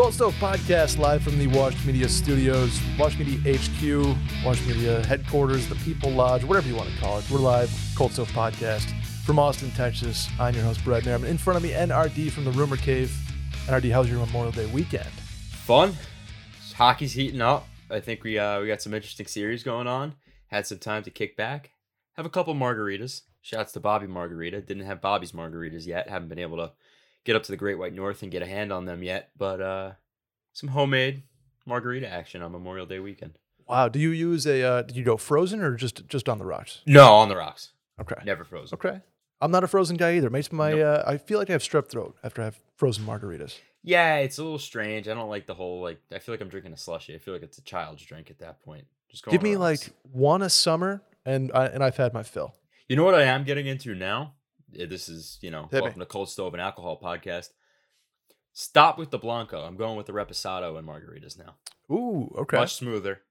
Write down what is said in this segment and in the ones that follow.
Cold Stove Podcast live from the Wash Media Studios, Wash Media HQ, Wash Media headquarters, the People Lodge, whatever you want to call it. We're live, Cold Stove Podcast from Austin, Texas. I'm your host, Brett Merriman. In front of me, NRD from the Rumor Cave. NRD, how's your Memorial Day weekend? Fun. Hockey's heating up. I think we uh, we got some interesting series going on. Had some time to kick back. Have a couple margaritas. Shouts to Bobby Margarita. Didn't have Bobby's margaritas yet. Haven't been able to get up to the Great White North and get a hand on them yet. But uh, some homemade margarita action on Memorial Day weekend. Wow. Do you use a, uh, did you go frozen or just just on the rocks? No, on the rocks. Okay. Never frozen. Okay. I'm not a frozen guy either. Makes my, Nope. uh, I feel like I have strep throat after I have frozen margaritas. Yeah, it's a little strange. I don't like the whole like. I feel like I'm drinking a slushy. I feel like it's a child's drink at that point. Just go Give me rocks. like one a summer and I, and I've had my fill. You know what I am getting into now? Eh, This is, you know, Hit me. welcome to Cold Stove and Alcohol podcast. Stop with the Blanco. I'm going with the Reposado and margaritas now. Ooh, okay. Much smoother.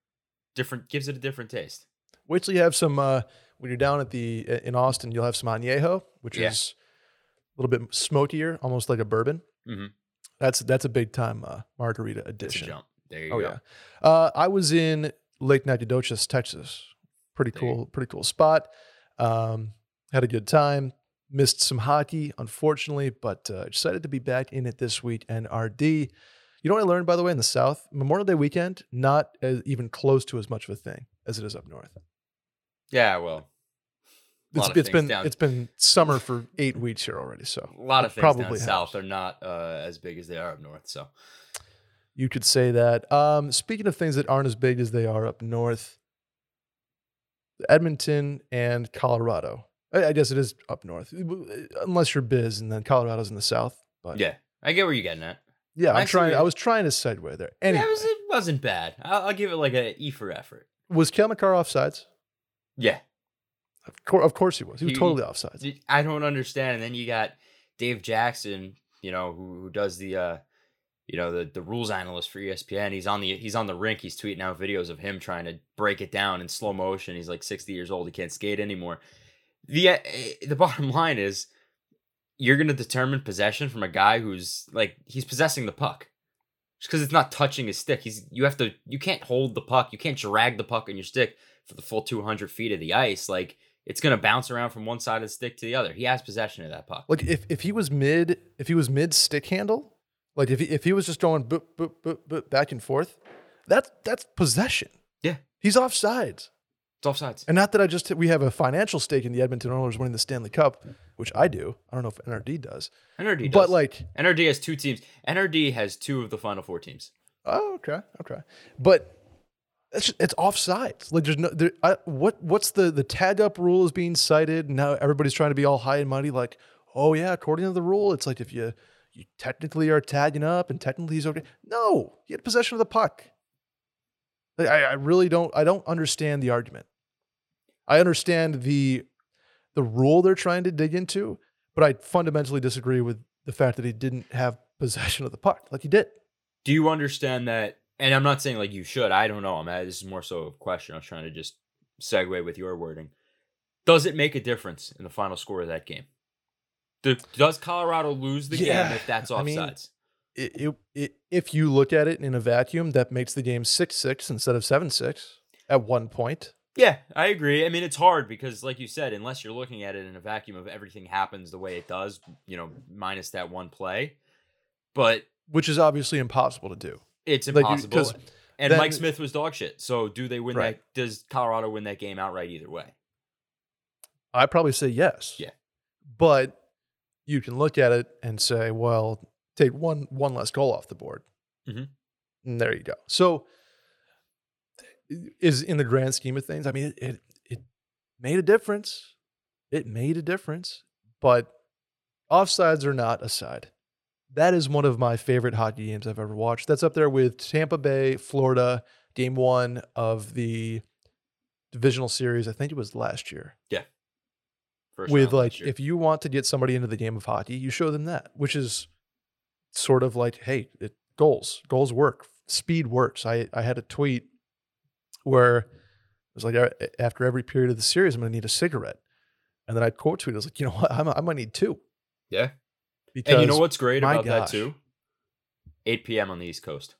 Different gives it a different taste. Wait till you have some uh, when you're down at the in Austin. You'll have some añejo, which Yeah. is a little bit smokier, almost like a bourbon. Mhm. That's that's a big time uh, margarita It's a addition. jump. There you Oh go. yeah. Uh, I was in Lake Nacogdoches, Texas. Pretty There you cool, pretty cool spot. Um, had a good time. Missed some hockey, unfortunately, but uh, excited to be back in it this week. NRD, you know what I learned by the way in the South Memorial Day weekend, not as, even close to as much of a thing as it is up north. Yeah, well. It's, it's been down- it's been summer for eight weeks here already, so A lot of things down probably south are not uh, as big as they are up north. So You could say that. Um, speaking of things that aren't as big as they are up north, Edmonton and Colorado. I, guess it is up north, unless you're biz, and then Colorado's in the south. But yeah, I get where you're getting at. yeah, I'm trying. I was trying to segue there. Anyway, Yeah, it, was, it wasn't bad. I'll, I'll give it like a E for effort. was Cale Makar offsides? Yeah, Of, of course he was. He was He- totally offsides. I don't understand. And then you got Dave Jackson, you know, who, who does the uh you know, the the rules analyst for ESPN. He's on the he's on the rink. He's tweeting out videos of him trying to break it down in slow motion. He's like 60 years old. He can't skate anymore. The uh, the bottom line is you're going to determine possession from a guy who's like he's possessing the puck. Just because it's not touching his stick, he's you have to you can't hold the puck, you can't drag the puck on your stick for the full 200 feet of the ice. Like it's gonna bounce around from one side of the stick to the other. He has possession of that puck. Like if, if he was mid if he was mid stick handle, like if he, if he was just going boop boop boop boop back and forth, that's that's possession. Yeah. He's offsides. It's offsides. And not that I just we have a financial stake in the Edmonton Oilers winning the Stanley Cup, which I do. I don't know if NRD does. NRD does. But like, NRD has two teams. NRD has two of the final four teams. oh, okay, okay. But it's just, it's offsides. Like there's no there, I, what what's the the tag up rule is being cited. Now everybody's trying to be all high and mighty like, "Oh yeah, according to the rule, it's like if you you technically are tagging up and technically he's okay." No, he had possession of the puck. I, I really don't I don't understand the argument. I understand the the rule they're trying to dig into, but I fundamentally disagree with the fact that he didn't have possession of the puck like he did. Do you understand that? And I'm not saying like you should. I don't know. I'm this is more so a question. I was trying to just segue with your wording. Does it make a difference in the final score of that game? Do- Does Colorado lose the Yeah, game if that's I mean, offsides? It, it, if you look at it in a vacuum, that makes the game 6 6 instead of 7 6 at one point. Yeah, I agree. I mean, it's hard because, like you said, unless you're looking at it in a vacuum of everything happens the way it does, you know, minus that one play. But Which is obviously impossible to do. it's Like, impossible. 'cause and then- Mike Smith was dog shit. So do they win Right. that? Does Colorado win that game outright either way? I probably say yes. Yeah. But you can look at it and say, well, take one one less goal off the board. Mhm. And there you go. So is in the grand scheme of things, I mean, it, it it made a difference. It made a difference. But offsides are not aside. That is one of my favorite hockey games I've ever watched. That's up there with Tampa Bay, Florida, game one of the divisional series. I think it was last year First with like if you want to get somebody into the game of hockey, you show them that, which is sort of like, hey, it, goals, goals work, speed works. I I had a tweet where it was like after every period of the series, I'm going to need a cigarette, and then I quote tweet, I was like, you know what, I'm, I might need two yeah. because And you know what's great about that too? 8 p.m. on the East Coast.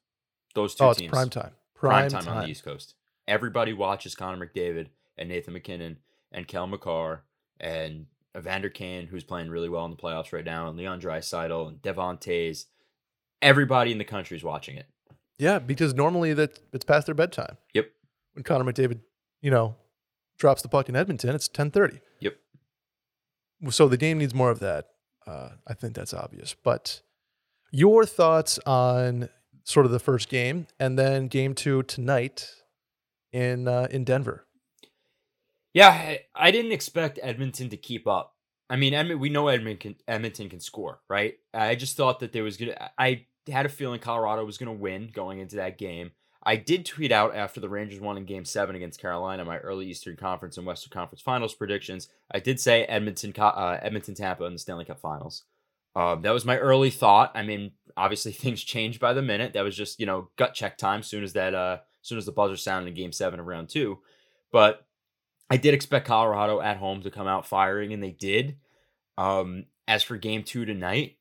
Those two Oh, teams. prime time. Prime Prime, time, on the East Coast. Everybody watches Connor McDavid and Nathan MacKinnon and Cale Makar and Evander Kane, who's playing really well in the playoffs right now, and Leon Draisaitl and Devon Toews. Everybody in the country is watching it. Yeah, because normally that it's past their bedtime. Yep. When Connor McDavid, you know, drops the puck in Edmonton, it's ten thirty. Yep. So the game needs more of that. Uh, I think that's obvious. But your thoughts on sort of the first game and then game two tonight in uh, in Denver. Yeah, I, didn't expect Edmonton to keep up. I mean, Edmont, we know Edmonton can, Edmonton can score, right? I just thought that there was gonna. I had a feeling Colorado was gonna win going into that game. I did tweet out after the Rangers won in Game Seven against Carolina my early Eastern Conference and Western Conference Finals predictions. I did say Edmonton, uh, Edmonton, Tampa in the Stanley Cup Finals. Um, that was my early thought. I mean, obviously things changed by the minute. That was just you know gut check time. Soon as that, uh, soon as the buzzer sounded in Game Seven of Round Two, but I did expect Colorado at home to come out firing, and they did. Um, as for Game Two tonight,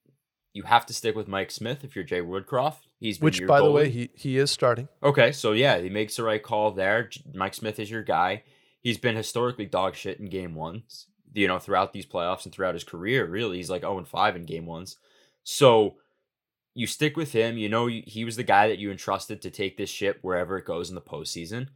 you have to stick with Mike Smith if you're Jay Woodcroft. He's been Which, your by the way, he he is starting. Okay, so yeah, he makes the right call there. Mike Smith is your guy. He's been historically dog shit in game ones, you know, throughout these playoffs and throughout his career. Really, he's like 0 and 5 in game ones. So you stick with him. You know, he was the guy that you entrusted to take this ship wherever it goes in the postseason.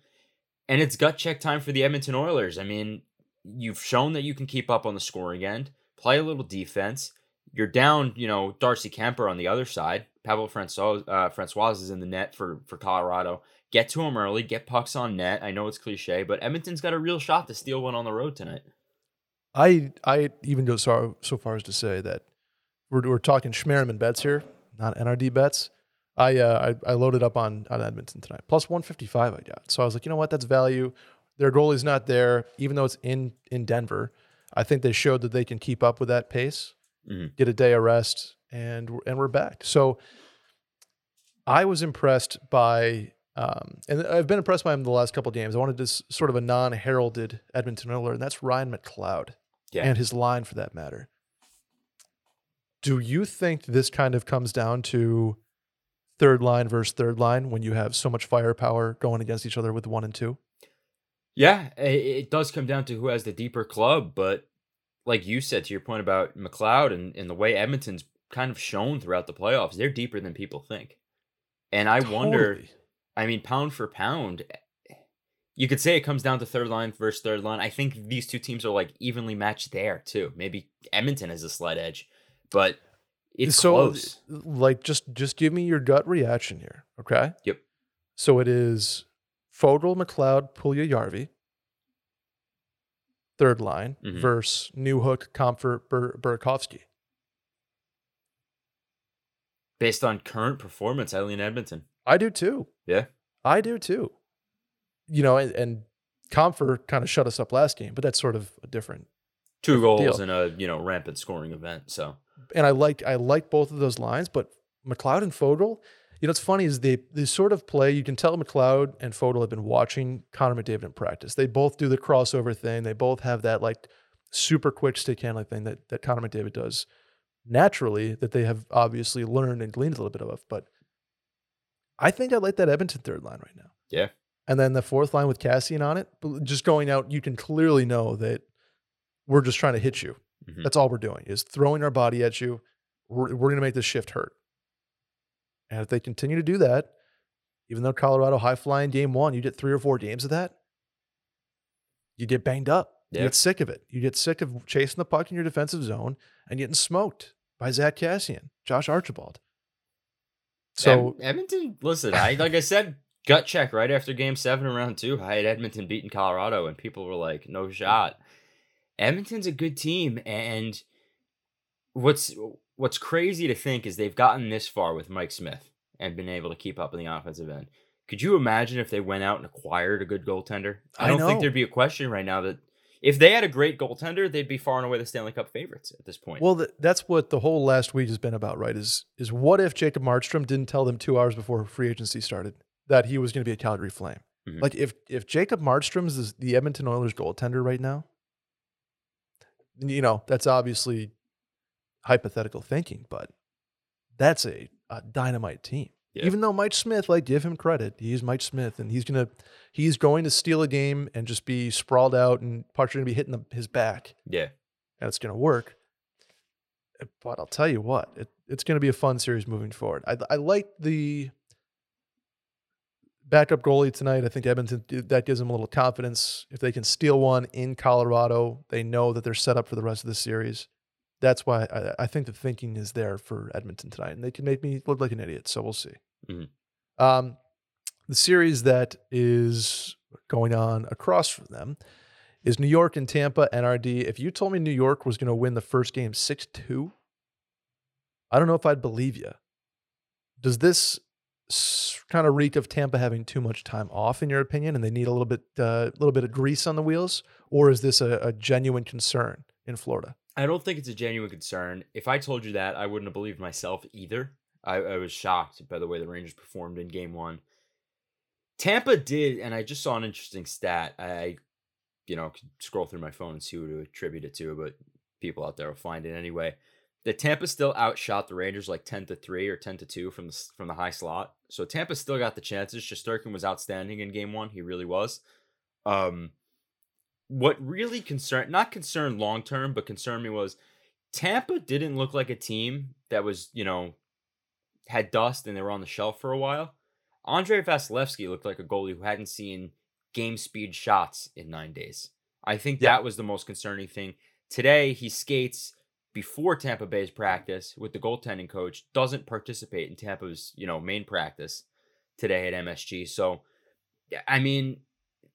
And it's gut check time for the Edmonton Oilers. I mean, you've shown that you can keep up on the scoring end, play a little defense. You're down, you know, Darcy Kuemper on the other side. Pavel Francouz, uh, Francouz is in the net for for Colorado. Get to him early, get pucks on net. I know it's cliche, but Edmonton's got a real shot to steal one on the road tonight. I I even go so so far as to say that we're we're talking Schmerman bets here, not NRD bets. I uh I, I loaded up on on Edmonton tonight plus one fifty five. I got so I was like, you know what, that's value. Their goalie's not there, even though it's in in Denver. I think they showed that they can keep up with that pace, Mhm. get a day of rest, and and we're back. So I was impressed by. Um, and I've been impressed by him the last couple of games. I wanted this sort of a non-heralded Edmonton Oiler, and that's Ryan McLeod Yeah. and his line for that matter. Do you think this kind of comes down to third line versus third line when you have so much firepower going against each other with one and two? Yeah, it does come down to who has the deeper club, but like you said to your point about McLeod and, and the way Edmonton's kind of shown throughout the playoffs, they're deeper than people think. And I wonder, I mean, pound for pound, you could say it comes down to third line versus third line. I think these two teams are like evenly matched there too. Maybe Edmonton has a slight edge, but it's so close. like just just give me your gut reaction here, okay? Yep. So it is Foegele, McLeod, Puljujarvi. Third line Mhm. versus Newhook, Compher, Bur- Burakovsky. Based on current performance, I lean Edmonton. I do too. Yeah. I do too. You know, and, and Compher kind of shut us up last game, but that's sort of a different. Two Different goals deal. in a you know rampant scoring event. So And I like I like both of those lines, but McLeod and Foegele, you know, what's funny is they they sort of play. You can tell McLeod and Foegele have been watching Connor McDavid in practice. They both do the crossover thing. They both have that like super quick stick handling thing that that Connor McDavid does naturally. That they have obviously learned and gleaned a little bit of. But I think I like that Edmonton third line right now. Yeah. And then the fourth line with Kassian on it, just going out, you can clearly know that we're just trying to hit you. Mhm. That's all we're doing is throwing our body at you. We're, we're going to make this shift hurt. And if they continue to do that, even though Colorado high flying game one, you get three or four games of that, you get banged up. You get sick of it. You get sick of chasing the puck in your defensive zone and getting smoked by Zack Kassian, Josh Archibald. So Ed- Edmonton, listen, I like I said, gut check right after game seven of round two. I had Edmonton beating Colorado, and people were like, no shot. Edmonton's a good team, and what's what's crazy to think is they've gotten this far with Mike Smith and been able to keep up in the offensive end. Could you imagine if they went out and acquired a good goaltender? I I don't think there'd be a question right now that if they had a great goaltender, they'd be far and away the Stanley Cup favorites at this point. Well, th- that's what the whole last week has been about, right? Is is what if Jacob Markstrom didn't tell them two hours before free agency started that he was going to be a Calgary Flame? Mhm. Like if if Jacob Markstrom is the Edmonton Oilers goaltender right now, you know that's obviously hypothetical thinking, but that's a, a dynamite team. Yeah. Even though Mike Smith, like, give him credit, he's Mike Smith, and he's gonna he's going to steal a game and just be sprawled out, and Parks are gonna be hitting the, his back, Yeah. and it's gonna work. But I'll tell you what, it, it's gonna be a fun series moving forward. I I like the backup goalie tonight. I think Edmonton that gives them a little confidence. If they can steal one in Colorado, they know that they're set up for the rest of the series. That's why I, I think the thinking is there for Edmonton tonight, and they can make me look like an idiot. So we'll see. Mhm. Um, the series that is going on across from them is New York and Tampa NRD. If you told me New York was going to win the first game six two, I don't know if I'd believe you. Does this kind of reek of Tampa having too much time off, in your opinion, and they need a little bit, a uh, little bit of grease on the wheels, or is this a, a genuine concern in Florida? I don't think it's a genuine concern. If I told you that, I wouldn't have believed myself either. I, I was shocked by the way the Rangers performed in game one. Tampa did, and I just saw an interesting stat. I, you know, scroll through my phone and see who to attribute it to, but people out there will find it anyway. That Tampa still outshot the Rangers like ten to three or ten to two from the from the high slot. So Tampa still got the chances. Shesterkin was outstanding in game one. He really was. Um, what really concerned, not concerned long term, but concerned me was Tampa didn't look like a team that was, you know, had dust and they were on the shelf for a while. Andrei Vasilevskiy looked like a goalie who hadn't seen game speed shots in nine days. I think Yeah. that was the most concerning thing. Today, he skates before Tampa Bay's practice with the goaltending coach, doesn't participate in Tampa's, you know, main practice today at MSG. So, I mean,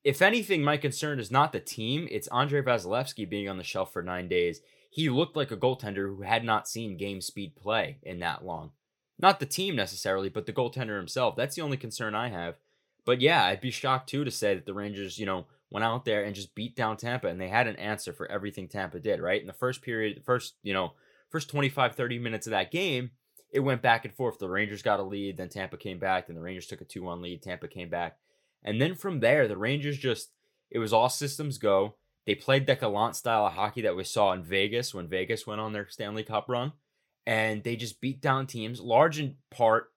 if anything, my concern is not the team, it's Andrei Vasilevskiy being on the shelf for nine days. He looked like a goaltender who had not seen game speed play in that long. Not the team necessarily, but the goaltender himself. That's the only concern I have. But yeah, I'd be shocked too to say that the Rangers, you know, went out there and just beat down Tampa and they had an answer for everything Tampa did, right? In the first period, the first, you know, first 25, 30 minutes of that game, it went back and forth. The Rangers got a lead, then Tampa came back, then the Rangers took a 2 1 lead, Tampa came back. And then from there, the Rangers just, it was all systems go. They played that gallant style of hockey that we saw in Vegas when Vegas went on their Stanley Cup run. And they just beat down teams, large in part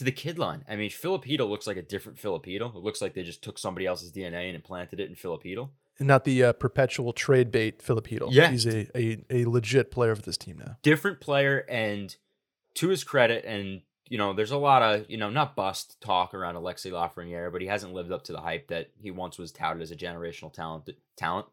to the kid line. I mean, Filipino looks like a different Filipino. It looks like they just took somebody else's DNA and implanted it in Filipino. And not the uh, perpetual trade bait Filipino. Yeah. He's a, a, a legit player for this team now. Different player, and to his credit, and you know, there's a lot of you know not bust talk around Alexis Lafreniere, but he hasn't lived up to the hype that he once was touted as a generational talent. Talent.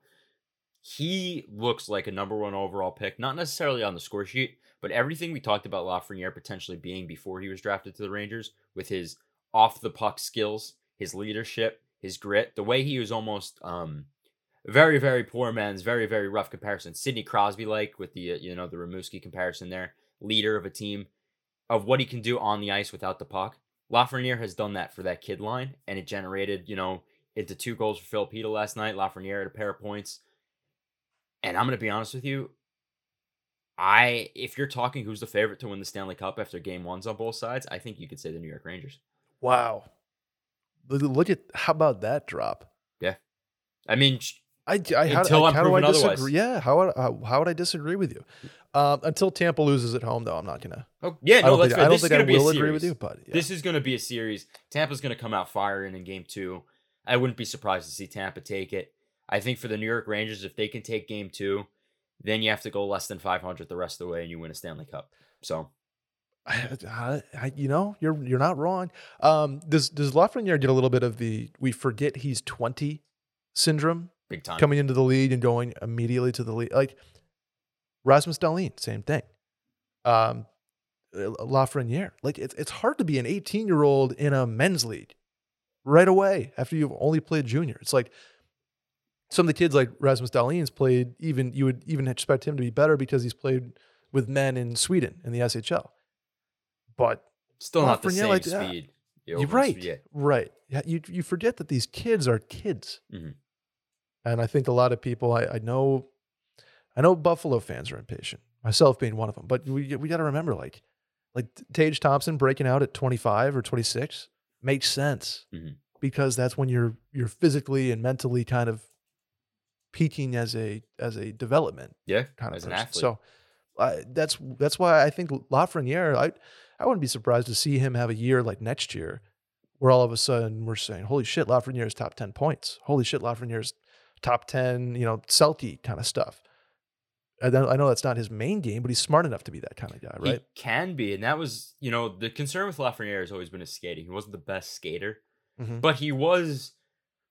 He looks like a number one overall pick, not necessarily on the score sheet, but everything we talked about Lafreniere potentially being before he was drafted to the Rangers, with his off the puck skills, his leadership, his grit, the way he was almost um very very poor man's very very rough comparison. Sidney Crosby like with the uh, you know the Rimouski comparison there, leader of a team, of what he can do on the ice without the puck. Lafreniere has done that for that kid line, and it generated you know into two goals for Phil Filipino last night. Lafreniere had a pair of points, and I'm gonna be honest with you. I if you're talking who's the favorite to win the Stanley Cup after game ones on both sides, I think you could say the New York Rangers. Wow. Look- at how about that drop? Yeah. I mean, sh- I, I how, Until I, I'm how do I disagree? otherwise. Yeah, how would, how, how would I disagree with you? Um, until Tampa loses at home, though, I'm not gonna. oh, yeah, I no, don't think. I don't think I gonna will agree with you, but yeah. This is going to be a series. Tampa's going to come out firing in game two. I wouldn't be surprised to see Tampa take it. I think for the New York Rangers, if they can take game two, then you have to go less than 500 the rest of the way and you win a Stanley Cup. So, I, I, you know, you're you're not wrong. Um, does does Lafreniere get a little bit of the we forget he's 20 syndrome big time. coming into the league and going immediately to the league? Like Rasmus Dahlin, same thing. Um, Lafreniere, like it's it's hard to be an 18 year old in a men's league right away after you've only played junior. It's like some of the kids like Rasmus Dahlin's played even you would even expect him to be better because he's played with men in Sweden in the SHL. But Still not the same like speed. You're right, speed, Yeah. right. Yeah, you you forget that these kids are kids, Mhm. and I think a lot of people I, I know, I know Buffalo fans are impatient, myself being one of them. But we we got to remember, like, like Tage Thompson breaking out at 25 or 26 makes sense Mhm. because that's when you're you're physically and mentally kind of peaking as a as a development Yeah. kind of as an person. athlete. So I, that's that's why I think Lafreniere. I I wouldn't be surprised to see him have a year like next year, where all of a sudden we're saying, "Holy shit, Lafreniere's top ten points." Holy shit, Lafreniere's top ten. You know, Selke kind of stuff. I know, that's not his main game, but he's smart enough to be that kind of guy, right? He can be, and that was you know the concern with Lafreniere has always been his skating. He wasn't the best skater, Mhm. but he was,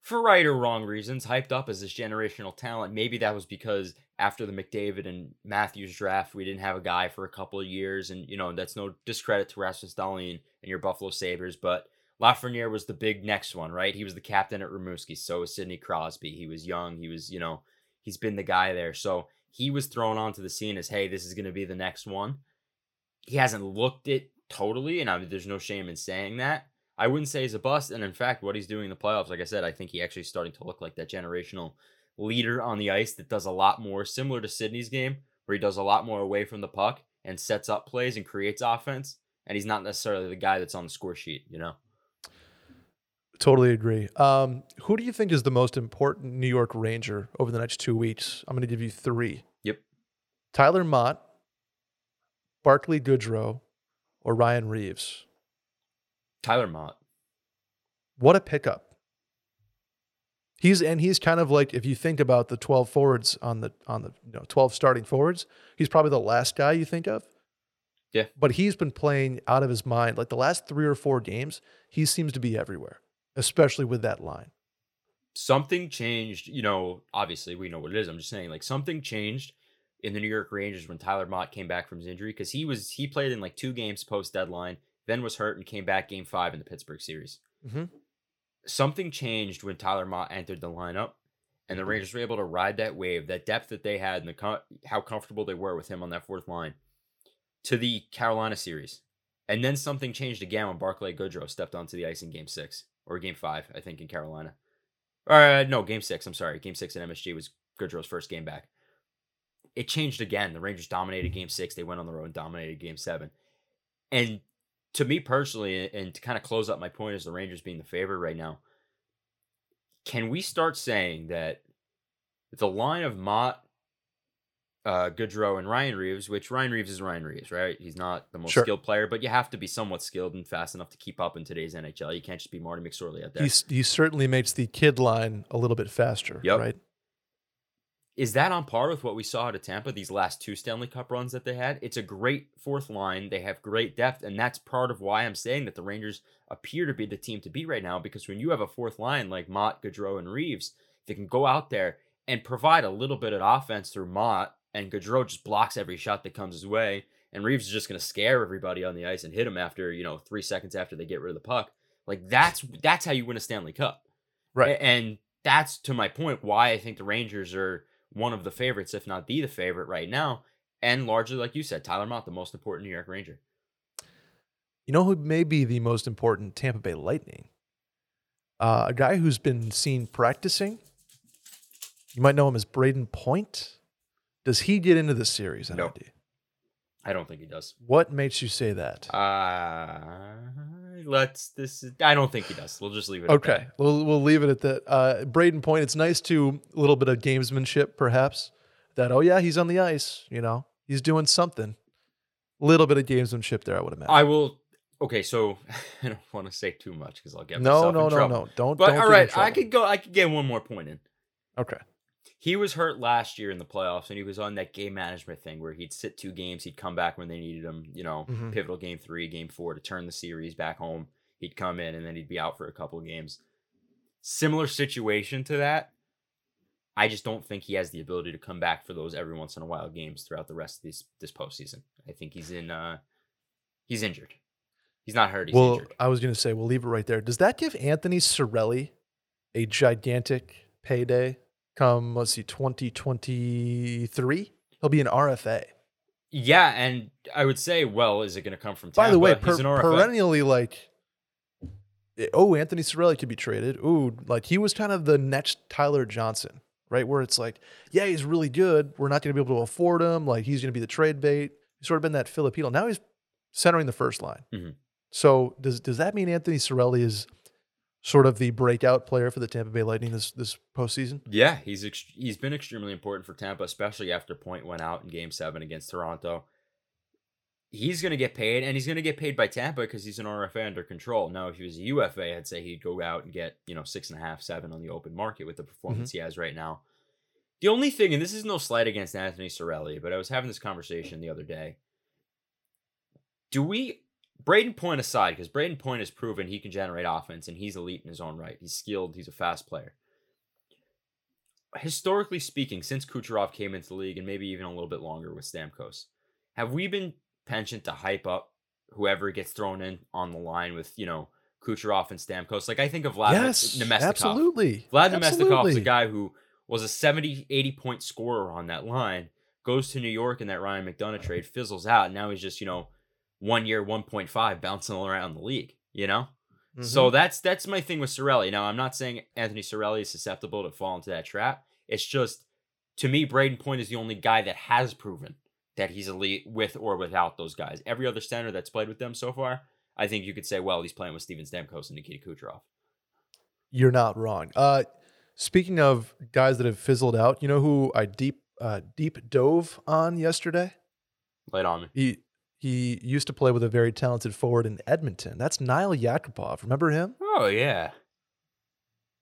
for right or wrong reasons, hyped up as this generational talent. Maybe that was because after the McDavid and Matthews draft, we didn't have a guy for a couple of years, and you know that's no discredit to Rasmus Dahlin and your Buffalo Sabres, but Lafreniere was the big next one, right? He was the captain at Rimouski. So was Sidney Crosby. He was young. He was, you know, he's been the guy there. So he was thrown onto the scene as, hey, this is going to be the next one. He hasn't looked it totally, and I mean, there's no shame in saying that. I wouldn't say he's a bust, and in fact, what he's doing in the playoffs, like I said, I think he actually is starting to look like that generational leader on the ice that does a lot more, similar to Sidney's game, where he does a lot more away from the puck and sets up plays and creates offense. And he's not necessarily the guy that's on the score sheet, you know. Totally agree. Um, who do you think is the most important New York Ranger over the next two weeks? I'm going to give you three. Yep. Tyler Motte, Barclay Goodrow, or Ryan Reaves. Tyler Motte. What a pickup. He's and he's kind of like if you think about the 12 forwards on the on the you know 12 starting forwards, he's probably the last guy you think of. Yeah. But he's been playing out of his mind. Like the last 3 or 4 games, he seems to be everywhere, especially with that line. something changed. You know, obviously we know what it is. I'm just saying, like something changed in the New York Rangers when Tyler Motte came back from his injury because he was he played in like two games post deadline, then was hurt and came back game five in the Pittsburgh series. Mhm. Something changed when Tyler Motte entered the lineup, and the Rangers were able to ride that wave, that depth that they had, and the co- how comfortable they were with him on that fourth line, to the Carolina series. And then something changed again when Barclay Goodrow stepped onto the ice in Game Six or Game Five, I think, in Carolina. Uh, no, Game Six. I'm sorry, Game Six at MSG was Goodrow's first game back. It changed again. The Rangers dominated Game Six. They went on the road and dominated Game Seven. And to me personally, and to kind of close up my point as the Rangers being the favorite right now, can we start saying that the line of Motte, uh, Goodrow, and Ryan Reaves, which Ryan Reaves is Ryan Reaves, right? He's not the most Sure. skilled player, but you have to be somewhat skilled and fast enough to keep up in today's NHL. You can't just be Marty McSorley out there. He's, he certainly makes the kid line a little bit faster, Yep. right? Is that on par with what we saw out of Tampa these last two Stanley Cup runs that they had? It's a great fourth line. They have great depth, and that's part of why I'm saying that the Rangers appear to be the team to beat right now. Because when you have a fourth line like Motte, Goodrow, and Reaves, they can go out there and provide a little bit of offense through Motte, and Goodrow just blocks every shot that comes his way, and Reaves is just going to scare everybody on the ice and hit him after you know three seconds after they get rid of the puck. Like that's that's how you win a Stanley Cup. Right. And that's to my point why I think the Rangers are one of the favorites, if not the the favorite right now. And largely, like you said, Tyler Motte, the most important New York Ranger. You know who may be the most important Tampa Bay Lightning? Uh, a guy who's been seen practicing. You might know him as Brayden Point. Does he get into this series? No. I don't think he does. What makes you say that? Uh let's this is, I don't think he does. We'll just leave it at Okay, we'll we'll leave it at that. Uh, Brayden Point. It's nice to a little bit of gamesmanship, perhaps. That oh yeah, he's on the ice. You know, he's doing something. A little bit of gamesmanship there, I would imagine. I will okay, so I don't want to say too much because I'll get no, myself no, no, trouble. no. Don't. But don't all right, I could go I could get one more point in. Okay. He was hurt last year in the playoffs, and he was on that game management thing where he'd sit two games, he'd come back when they needed him. You know, Mhm. pivotal game three, game four to turn the series back home. He'd come in, and then he'd be out for a couple of games. Similar situation to that. I just don't think he has the ability to come back for those every once in a while games throughout the rest of this this postseason. I think he's in. uh He's injured. He's not hurt. He's well, injured. I was going to say we'll leave it right there. Does that give Anthony Cirelli a gigantic payday come let's see 2023? He'll be an RFA. Yeah, and I would say, well, is it going to come from? By the way, Tampa? He's per- perennially like eh, oh, Anthony Cirelli could be traded. Ooh, like he was kind of the next Tyler Johnson, right? Where it's like, yeah, he's really good. We're not going to be able to afford him. Like he's going to be the trade bait. He's sort of been that Filipino. Now he's centering the first line. Mhm. So does does that mean Anthony Cirelli is sort of the breakout player for the Tampa Bay Lightning this this postseason? Yeah, he's ex- he's been extremely important for Tampa, especially after Point went out in Game Seven against Toronto. He's going to get paid, and he's going to get paid by Tampa because he's an RFA under control. Now, if he was a UFA, I'd say he'd go out and get you know six and a half, seven on the open market with the performance mm-hmm. he has right now. The only thing, and this is no slight against Anthony Cirelli, but I was having this conversation the other day. Do we Brayden Point aside, because Brayden Point has proven he can generate offense and he's elite in his own right. He's skilled, he's a fast player. Historically speaking, since Kucherov came into the league and maybe even a little bit longer with Stamkos, have we been penchant to hype up whoever gets thrown in on the line with, you know, Kucherov and Stamkos? Like I think of Vlad yes, Namestnikov. absolutely. Vlad Namestnikov is a guy who was a 70, 80 point scorer on that line, goes to New York in that Ryan McDonagh trade, fizzles out, and now he's just, you know, one year, 1.5 bouncing around the league, you know? Mm-hmm. So that's that's my thing with Cirelli. Now I'm not saying Anthony Cirelli is susceptible to fall into that trap. It's just to me, Brayden Point is the only guy that has proven that he's elite with or without those guys. Every other center that's played with them so far, I think you could say, well, he's playing with Steven Stamkos and Nikita Kucherov. You're not wrong. Uh, speaking of guys that have fizzled out, you know who I deep uh, deep dove on yesterday? Light on me. He he used to play with a very talented forward in Edmonton. That's Nail Yakupov. Remember him? Oh yeah.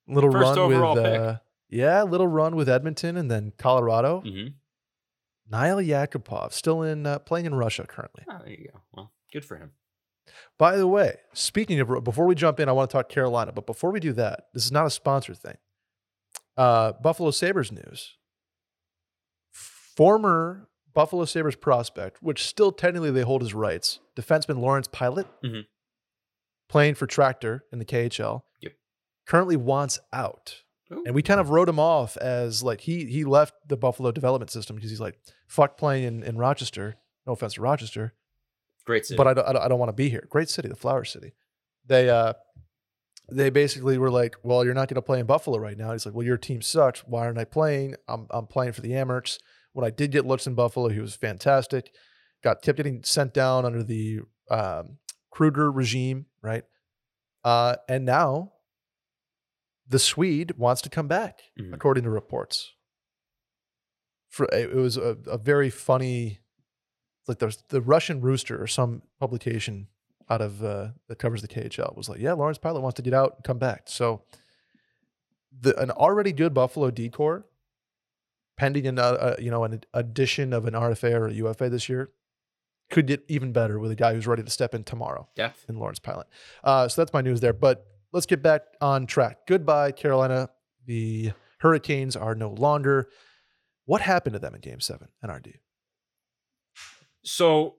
Little First run with uh, yeah, little run with Edmonton and then Colorado. Mm-hmm. Nail Yakupov still in uh, playing in Russia currently. Oh, there you go. Well, good for him. By the way, speaking of before we jump in, I want to talk Carolina. But before we do that, this is not a sponsor thing. Uh, Buffalo Sabres news. Former Buffalo Sabres prospect, which still technically they hold his rights, defenseman Lawrence Pilut, Mhm. playing for Tractor in the KHL, Yep. currently wants out. Ooh. And we kind of wrote him off as like he he left the Buffalo development system because he's like fuck playing in, in Rochester. No offense to Rochester, Great city. but I don't, I don't, I don't want to be here. Great city, the flower city. They uh, they basically were like, well, you're not going to play in Buffalo right now. He's like, well, your team sucks. Why aren't I playing? I'm I'm playing for the Amerks. When I did get looks in Buffalo, he was fantastic. Got kept getting sent down under the um, Krueger regime, right? Uh, and now the Swede wants to come back, Mhm. according to reports. For it was a, a very funny like the the Russian Rooster or some publication out of uh, that covers the KHL was like, yeah, Lawrence Pilut wants to get out and come back. So the an already good Buffalo decor, pending an uh, uh, you know an addition of an RFA or a UFA this year, could get even better with a guy who's ready to step in tomorrow Depth. in Lawrence Pilut. Uh, so that's my news there. But let's get back on track. Goodbye, Carolina. The Hurricanes are no longer. What happened to them in Game Seven, NRD? So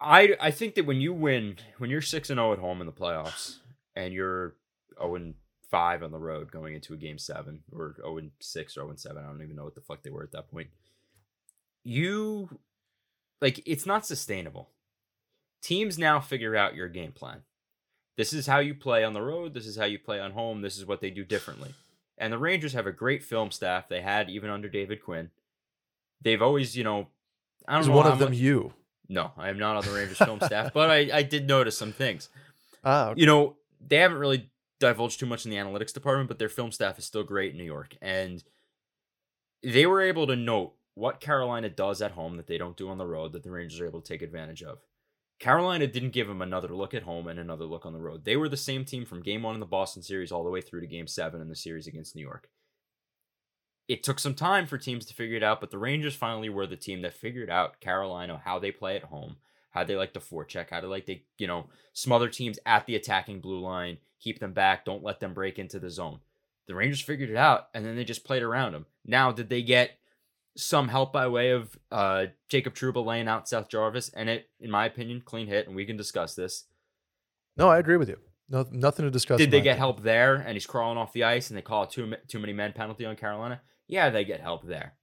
I I think that when you win, when you're six and zero at home in the playoffs, and you're zero and five on the road going into a game seven, or zero and six or zero and seven, I don't even know what the fuck they were at that point. You like it's not sustainable. Teams now figure out your game plan. This is how you play on the road. This is how you play on home. This is what they do differently. And the Rangers have a great film staff. They had even under David Quinn. They've always, you know, I don't Is know one of them much- you? no, I am not on the Rangers film staff, but I, I did notice some things. Ah, okay. You know, they haven't really divulged too much in the analytics department, but their film staff is still great in New York. And they were able to note what Carolina does at home that they don't do on the road that the Rangers are able to take advantage of. Carolina didn't give them another look at home and another look on the road. They were the same team from game one in the Boston series all the way through to game seven in the series against New York. It took some time for teams to figure it out, but the Rangers finally were the team that figured out Carolina, how they play at home, how they like to forecheck, how they like to, you know, smother teams at the attacking blue line, keep them back, don't let them break into the zone. The Rangers figured it out, and then they just played around them. Now, did they get some help by way of uh, Jacob Trouba laying out Seth Jarvis? And it, in my opinion, clean hit, and we can discuss this. No, I agree with you. No, nothing to discuss. Did they get opinion. help there, and he's crawling off the ice, and they call too too many men penalty on Carolina? Yeah, they get help there.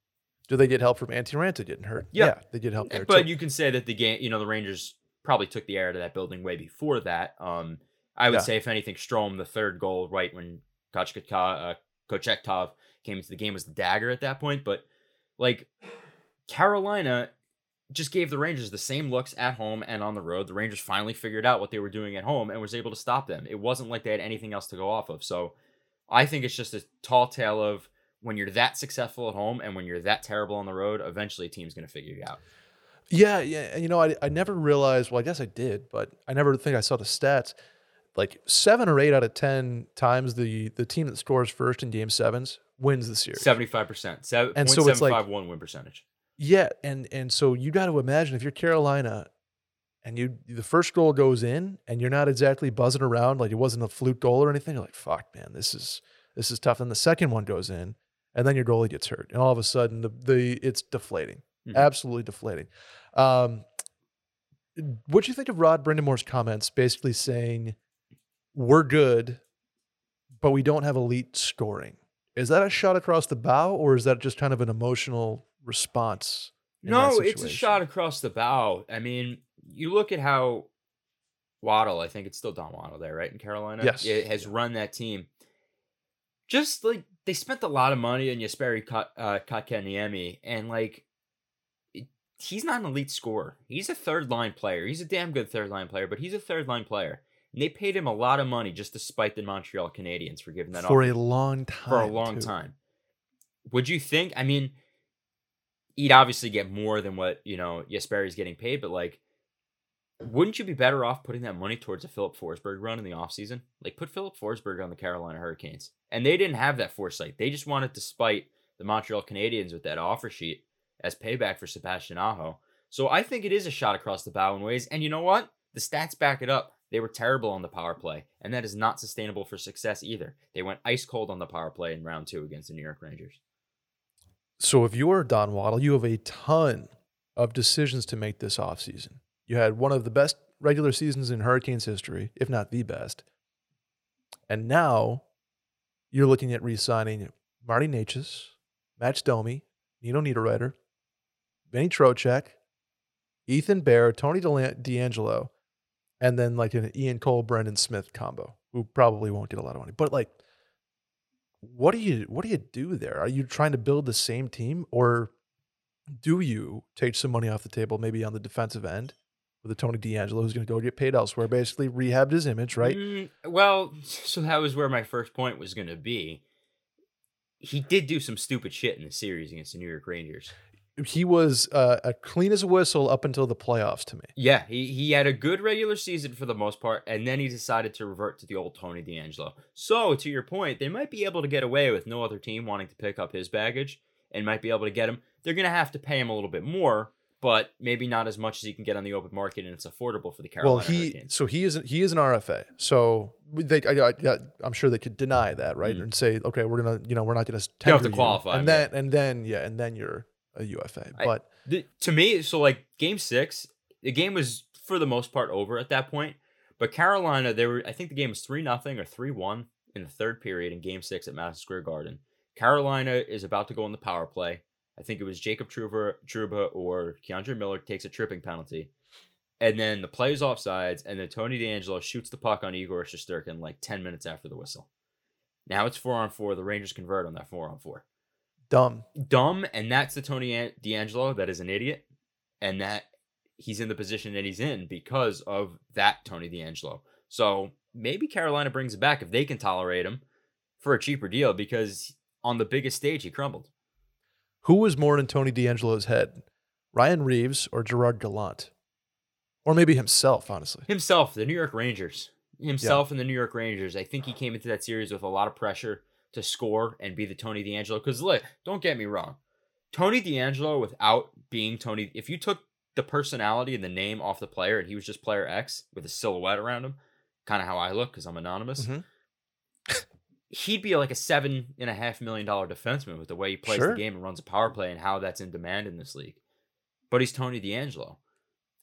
Do they get help from Antti Raanta getting hurt? Yeah. Yeah, they get help there. But too. you can say that the game, you know, the Rangers probably took the air out of that building way before that. Um, I would Yeah. say, if anything, Strome, the third goal, right when Kochetkov, uh, Kochetkov came into the game, was the dagger at that point. But like Carolina, just gave the Rangers the same looks at home and on the road. The Rangers finally figured out what they were doing at home and was able to stop them. It wasn't like they had anything else to go off of. So I think it's just a tall tale of when you're that successful at home and when you're that terrible on the road, eventually a team's going to figure you out. Yeah, yeah. And you know, I, I never realized, well, I guess I did, but I never think I saw the stats. Like seven or eight out of 10 times the, the team that scores first in game sevens wins the series. 75%. Seven, And so it's like- one win percentage. Yeah, and and so you got to imagine if you're Carolina and you the first goal goes in and you're not exactly buzzing around like it wasn't a fluke goal or anything, you're like, fuck, man, this is this is tough. And the second one goes in, and then your goalie gets hurt, and all of a sudden the the it's deflating, Mhm. absolutely deflating. Um, what do you think of Rod Brind'Amour's comments, basically saying we're good, but we don't have elite scoring? Is that a shot across the bow, or is that just kind of an emotional response? No, it's a shot across the bow. I mean, you look at how Waddell, I think it's still Don Waddell there, right? In Carolina? Yes. It has run that team. Just like they spent a lot of money on Jesperi Kat- uh, Kotkaniemi, and like he's not an elite scorer. He's a third line player. He's a damn good third line player, but he's a third line player. And they paid him a lot of money just to spite the Montreal Canadiens for giving that for off a long time. for a long too. time. Would you think? I mean, he'd obviously get more than what you know Jesperi's getting paid, but like, wouldn't you be better off putting that money towards a Filip Forsberg run in the offseason? Like, put Filip Forsberg on the Carolina Hurricanes, and they didn't have that foresight. They just wanted to spite the Montreal Canadiens with that offer sheet as payback for Sebastian Aho. So I think it is a shot across the bow in ways, and you know what? The stats back it up. They were terrible on the power play, and that is not sustainable for success either. They went ice cold on the power play in round two against the New York Rangers. So if you're Don Waddell, you have a ton of decisions to make this offseason. You had one of the best regular seasons in Hurricanes history, if not the best. And now you're looking at re-signing Marty Necas, Max Domi, Nino Niederreiter, Vinny Trocheck, Ethan Bear, Tony Delan- DeAngelo, and then like an Ian Cole, Brendan Smith combo, who probably won't get a lot of money. But like, what do you what do you do there? Are you trying to build the same team, or do you take some money off the table, maybe on the defensive end, with a Tony DeAngelo who's going to go get paid elsewhere, basically rehabbed his image, right? Mm, well, so that was where my first point was going to be. He did do some stupid shit in the series against the New York Rangers. He was uh, a clean as a whistle up until the playoffs to me. Yeah, he, he had a good regular season for the most part, and then he decided to revert to the old Tony DeAngelo. So, to your point, they might be able to get away with no other team wanting to pick up his baggage and might be able to get him. They're going to have to pay him a little bit more, but maybe not as much as he can get on the open market, and it's affordable for the Carolina well, he Hurricanes. so he is he is an RFA. So they, I, I, I'm sure they could deny that, right, Mhm. and say, okay, we're gonna, you know, we're not gonna You have to qualify and then and then yeah, and then you're a UFA. I- But the, to me, so like game six, the game was for the most part over at that point. But Carolina, they were I think the game was three nothing or three one in the third period in game six at Madison Square Garden. Carolina is about to go on the power play. I think it was Jacob Trouba, Trouba or K'Andre Miller takes a tripping penalty. And then the play is offsides, and then Tony DeAngelo shoots the puck on Igor Shesterkin like 10 minutes after the whistle. Now it's four on four. The Rangers convert on that four on four dumb. dumb, and that's the Tony An- DeAngelo that is an idiot, and that he's in the position that he's in because of that Tony DeAngelo. So maybe Carolina brings it back if they can tolerate him for a cheaper deal because on the biggest stage he crumbled. Who was more in Tony DeAngelo's head, Ryan Reaves or Gerard Gallant, or maybe himself? Honestly, Himself, the New York Rangers, himself and the New York Rangers. I think he came into that series with a lot of pressure to score and be the Tony DeAngelo. Because look, don't get me wrong, Tony DeAngelo without being Tony, if you took the personality and the name off the player and he was just player X with a silhouette around him, kind of how I look because I'm anonymous. Mhm. He'd be like a seven and a half million dollar defenseman with the way he plays Sure. the game and runs a power play and how that's in demand in this league. But he's Tony DeAngelo.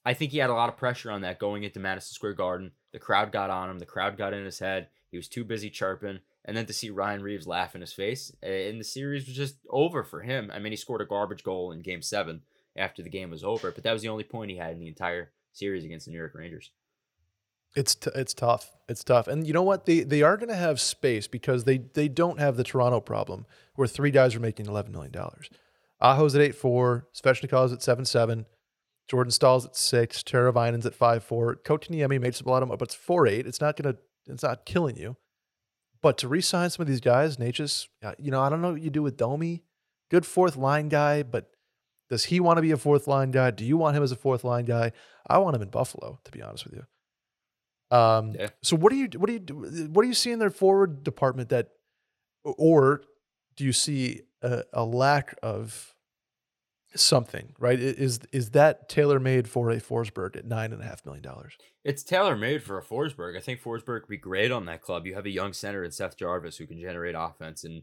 I think he had a lot of pressure on that going into Madison Square Garden. The crowd got on him. The crowd got in his head. He was too busy chirping. And then to see Ryan Reaves laugh in his face, and the series was just over for him. I mean, he scored a garbage goal in Game Seven after the game was over, but that was the only point he had in the entire series against the New York Rangers. It's t- it's tough. It's tough. And you know what? They they are going to have space because they they don't have the Toronto problem where three guys are making eleven million dollars. Aho's at eight four. Svechnikov's at seven seven. Jordan Staal's at six. Teravainen's at five four. Kotkaniemi made some a lot of, but it's four eight. It's not gonna. It's not killing you. But to re-sign some of these guys, Necas, uh, you know, I don't know what you do with Domi. Good fourth line guy, but does he want to be a fourth line guy? Do you want him as a fourth line guy? I want him in Buffalo, to be honest with you. Um, Yeah. So what do you what do you what do you see in their forward department that, or do you see a, a lack of something? Right? Is is that tailor made for a Forsberg at nine and a half million dollars? It's tailor made for a Forsberg. I think Forsberg would be great on that club. You have a young center in Seth Jarvis who can generate offense, and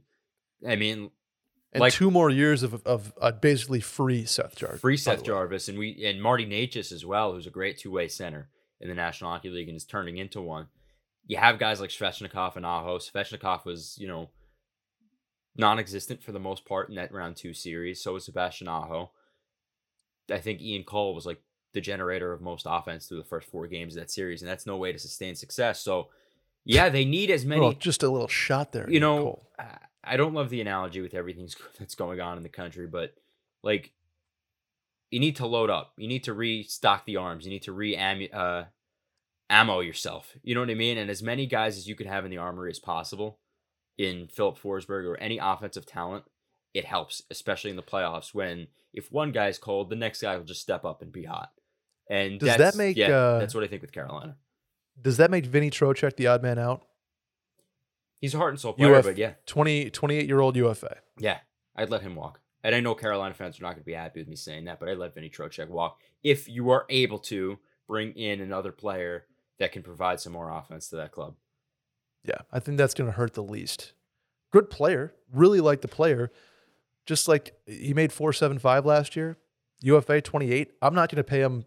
I mean, And Like- two more years of of uh, basically free Seth Jarvis. free Seth. Jarvis, and we and Marty Necas as well, who's a great two way center in the National Hockey League and is turning into one. You have guys like Svechnikov and Aho. Svechnikov was, you know, non-existent for the most part in that round two series. So was Sebastian Aho. I think Ian Cole was like the generator of most offense through the first four games of that series, and that's no way to sustain success. So, yeah, they need as many. Well, just a little shot there. you know, Cole. I- I don't love the analogy with everything that's going on in the country, but like, you need to load up. You need to restock the arms. You need to re uh, ammo yourself. You know what I mean? And as many guys as you can have in the armory as possible in Filip Forsberg or any offensive talent, it helps, especially in the playoffs when if one guy's cold, the next guy will just step up and be hot. And Does that make, yeah, uh, that's what I think with Carolina. Does that make Vinny Trocheck the odd man out? He's a heart and soul player, UF but yeah, 20, 28 year old UFA. Yeah, I'd let him walk. And I know Carolina fans are not going to be happy with me saying that, but I'd let Vinny Trocheck walk if you are able to bring in another player that can provide some more offense to that club. Yeah, I think that's going to hurt the least. Good player, really like the player. Just like he made four seven five last year, UFA twenty eight. I'm not going to pay him,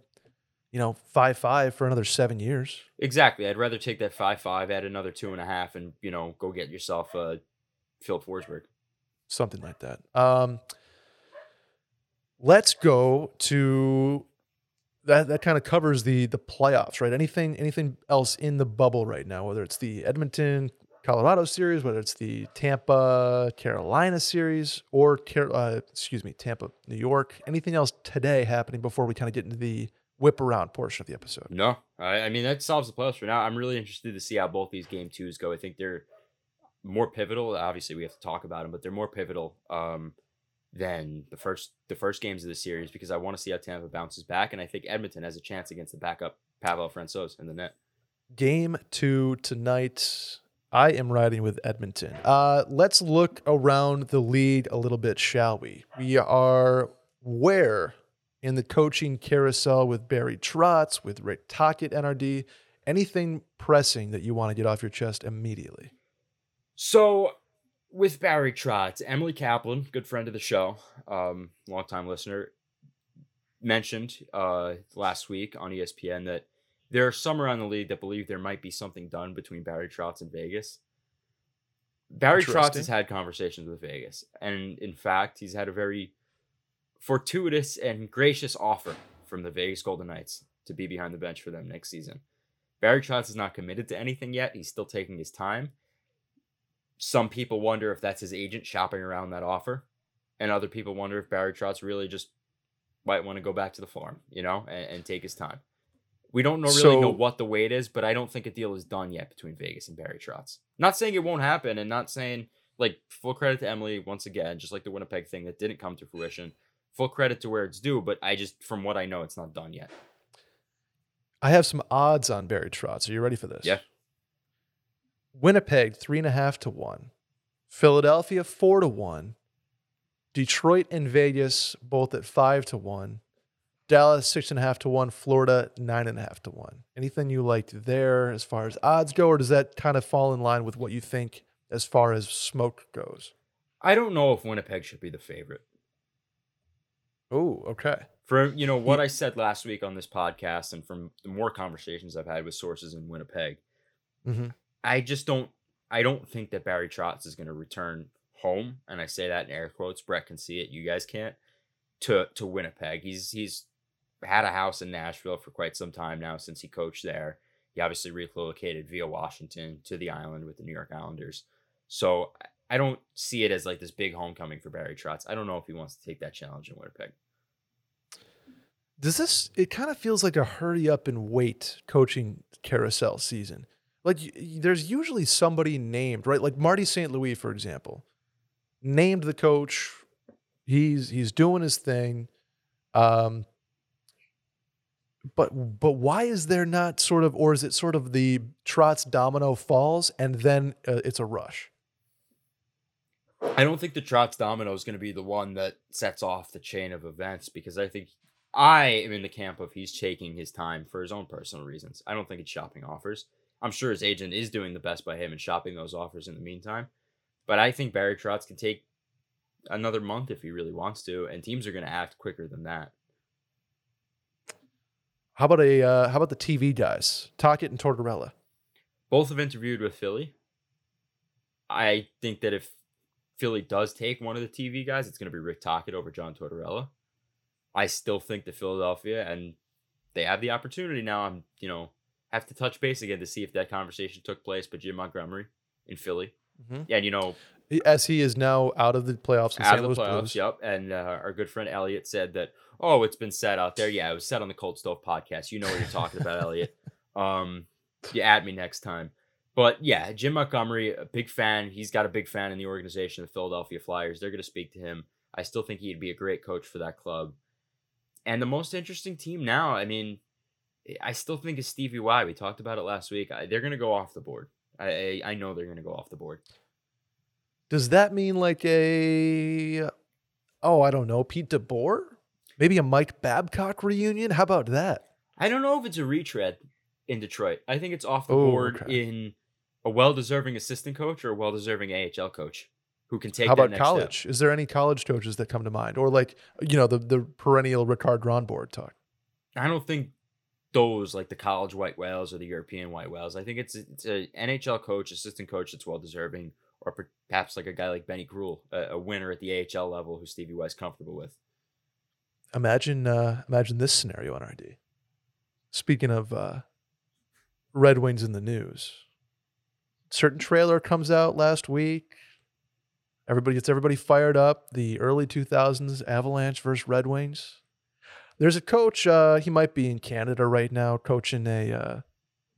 you know, five five for another seven years. Exactly. I'd rather take that five five, add another two and a half, and you know go get yourself a Phil Forsberg. something like that. Um, let's go to that. That kind of covers the the playoffs, right? Anything anything else in the bubble right now? Whether it's the Edmonton Colorado series, whether it's the Tampa Carolina series, or uh, excuse me, Tampa New York. Anything else today happening before we kind of get into the whip around portion of the episode? No, I, I mean that solves the playoffs for now. I'm really interested to see how both these game twos go. I think they're more pivotal. Obviously, we have to talk about them, but they're more pivotal um, than the first the first games of the series because I want to see how Tampa bounces back, and I think Edmonton has a chance against the backup Pavel Francouz in the net. Game two tonight. I am riding with Edmonton. Uh, let's look around the league a little bit, shall we? We are where in the coaching carousel with Barry Trotz, with Rick Tocchet, NRD. Anything pressing that you want to get off your chest immediately? So with Barry Trotz, Emily Kaplan, good friend of the show, um, longtime listener, mentioned uh, last week on ESPN that there are some around the league that believe there might be something done between Barry Trotz and Vegas. Barry Trotz has had conversations with Vegas, and in fact, he's had a very fortuitous and gracious offer from the Vegas Golden Knights to be behind the bench for them next season. Barry Trotz is not committed to anything yet. He's still taking his time some people wonder if that's his agent shopping around that offer, and other people wonder if Barry Trotz really just might want to go back to the farm, you know, and, and take his time. We don't know, really know what the weight is, but I don't think a deal is done yet between Vegas and Barry Trotz. Not saying it won't happen, and not saying like full credit to Emily once again, just like the Winnipeg thing that didn't come to fruition. Full credit to where it's due, but I just from what I know, it's not done yet. I have some odds on Barry Trotz. Are you ready for this? Yeah. Winnipeg, three and a half to one. Philadelphia, four to one. Detroit and Vegas, both at five to one. Dallas, six and a half to one. Florida, nine and a half to one. Anything you liked there as far as odds go, or does that kind of fall in line with what you think as far as smoke goes? I don't know if Winnipeg should be the favorite. Oh, okay. from you know what I said last week on this podcast, and from the more conversations I've had with sources in Winnipeg, Mm-hmm. I just don't. I don't think that Barry Trotz is going to return home, and I say that in air quotes. Brett can see it. You guys can't. To to Winnipeg, he's he's had a house in Nashville for quite some time now since he coached there. He obviously relocated via Washington to the island with the New York Islanders. So I- don't see it as like this big homecoming for Barry Trotz. I don't know if he wants to take that challenge in Winnipeg. Does this? It kind of feels like a hurry up and wait coaching carousel season. Like there's usually somebody named, right? Like Marty St. Louis, for example, named the coach. He's he's doing his thing. Um, but but why is there not sort of, or is it sort of the Trotz domino falls and then uh, it's a rush? I don't think the Trotz domino is going to be the one that sets off the chain of events because I think I am in the camp of he's taking his time for his own personal reasons. I don't think it's shopping offers. I'm sure his agent is doing the best by him and shopping those offers in the meantime. But I think Barry Trotz can take another month if he really wants to, and teams are going to act quicker than that. How about a uh, how about the TV guys, Tocchet and Tortorella? Both have interviewed with Philly. I think that if Philly does take one of the TV guys, it's going to be Rick Tocchet over John Tortorella. I still think that Philadelphia and they have the opportunity now. I'm, you know, have to touch base again to see if that conversation took place. But Jim Montgomery in Philly, Mhm. yeah, and you know, As he is now out of the playoffs out St. of the Louis playoffs. Blues. Yep. And uh, our good friend Elliot said that, oh, it's been said out there. Yeah, it was said on the Cold Stove podcast. You know what you're talking about, Elliot. Um, you add me next time. But yeah, Jim Montgomery, a big fan. He's got a big fan in the organization, of the Philadelphia Flyers. They're going to speak to him. I still think he'd be a great coach for that club. And the most interesting team now, I mean, I still think is Stevie Y. We talked about it last week. I, they're going to go off the board. I, I I know they're going to go off the board. Does that mean like a oh, I don't know, Pete DeBoer? Maybe a Mike Babcock reunion? How about that? I don't know if it's a retread in Detroit. I think it's off the Oh, board okay. in a well-deserving assistant coach or a well-deserving AHL coach who can take How that about next college? step. Is there any college coaches that come to mind? Or like, you know, the the perennial Rikard Grönborg talk. I don't think those like the college white whales or the European white whales. I think it's it's a NHL coach, assistant coach that's well-deserving, or perhaps like a guy like Benoit Groulx, a, a winner at the AHL level who Stevie Y's comfortable with. Imagine uh imagine this scenario NRD. Speaking of uh Red Wings in the news. Certain trailer comes out last week. Everybody gets everybody fired up. The early 2000s Avalanche versus Red Wings. There's a coach. Uh, he might be in Canada right now, coaching a uh,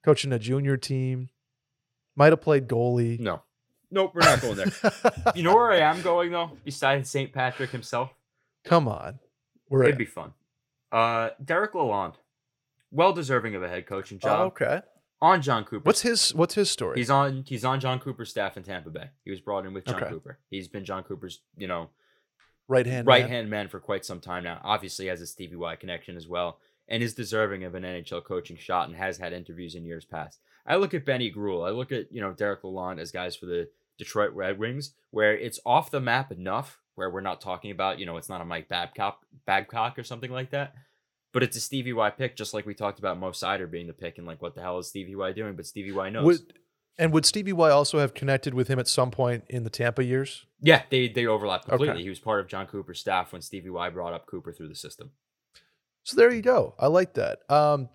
coaching a junior team. Might have played goalie. No, nope, we're not going there. you know where I am going though? Besides St. Patrick himself, Come on, we're it'd be fun. Uh, Derek Lalonde, well deserving of a head coaching Oh, job okay. on Jon Cooper. What's his What's his story? He's on he's on Jon Cooper's staff in Tampa Bay. He was brought in with Jon Okay. Cooper. He's been Jon Cooper's, you know, right hand. right hand man for quite some time now. Obviously has a Stevie Y connection as well, and is deserving of an NHL coaching shot and has had interviews in years past. I look at Benoit Groulx, I look at, you know, Derek Lalonde as guys for the Detroit Red Wings, where it's off the map enough where we're not talking about, you know, it's not a Mike Babcock Babcock or something like that. But it's a Stevie Y pick, just like we talked about Mo Seider being the pick, and like, what the hell is Stevie Y doing? But Stevie Y knows. Would and would Stevie Y also have connected with him at some point in the Tampa years? Yeah, they they overlap completely. Okay. He was part of Jon Cooper's staff when Stevie Y brought up Cooper through the system. So there you go. I like that. Um,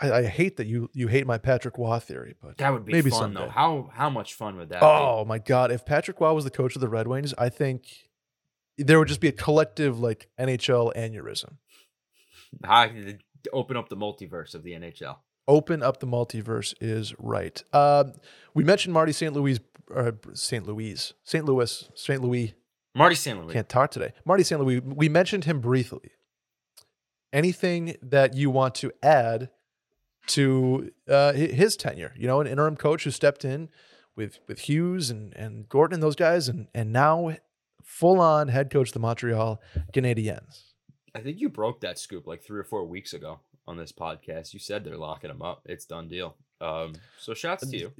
I, I hate that you you hate my Patrick Roy theory, but That would be Maybe fun though. How how much fun would that oh my god, if Patrick Roy was the coach of the Red Wings, I think there would just be a collective like NHL aneurysm. I, open up the multiverse of the NHL. Open up the multiverse is right. Um, we mentioned Marty St. Louis, uh, St. Louis, St. Louis, St. Louis. Marty St. Louis. Can't talk today. Marty St. Louis. We mentioned him briefly. Anything that you want to add to uh, his tenure? You know, an interim coach who stepped in with with Hughes and and Gorton and those guys, and and now full on head coach of the Montreal Canadiens. I think you broke that scoop like three or four weeks ago on this podcast. You said they're locking him up. It's done deal. Um, so shouts to you.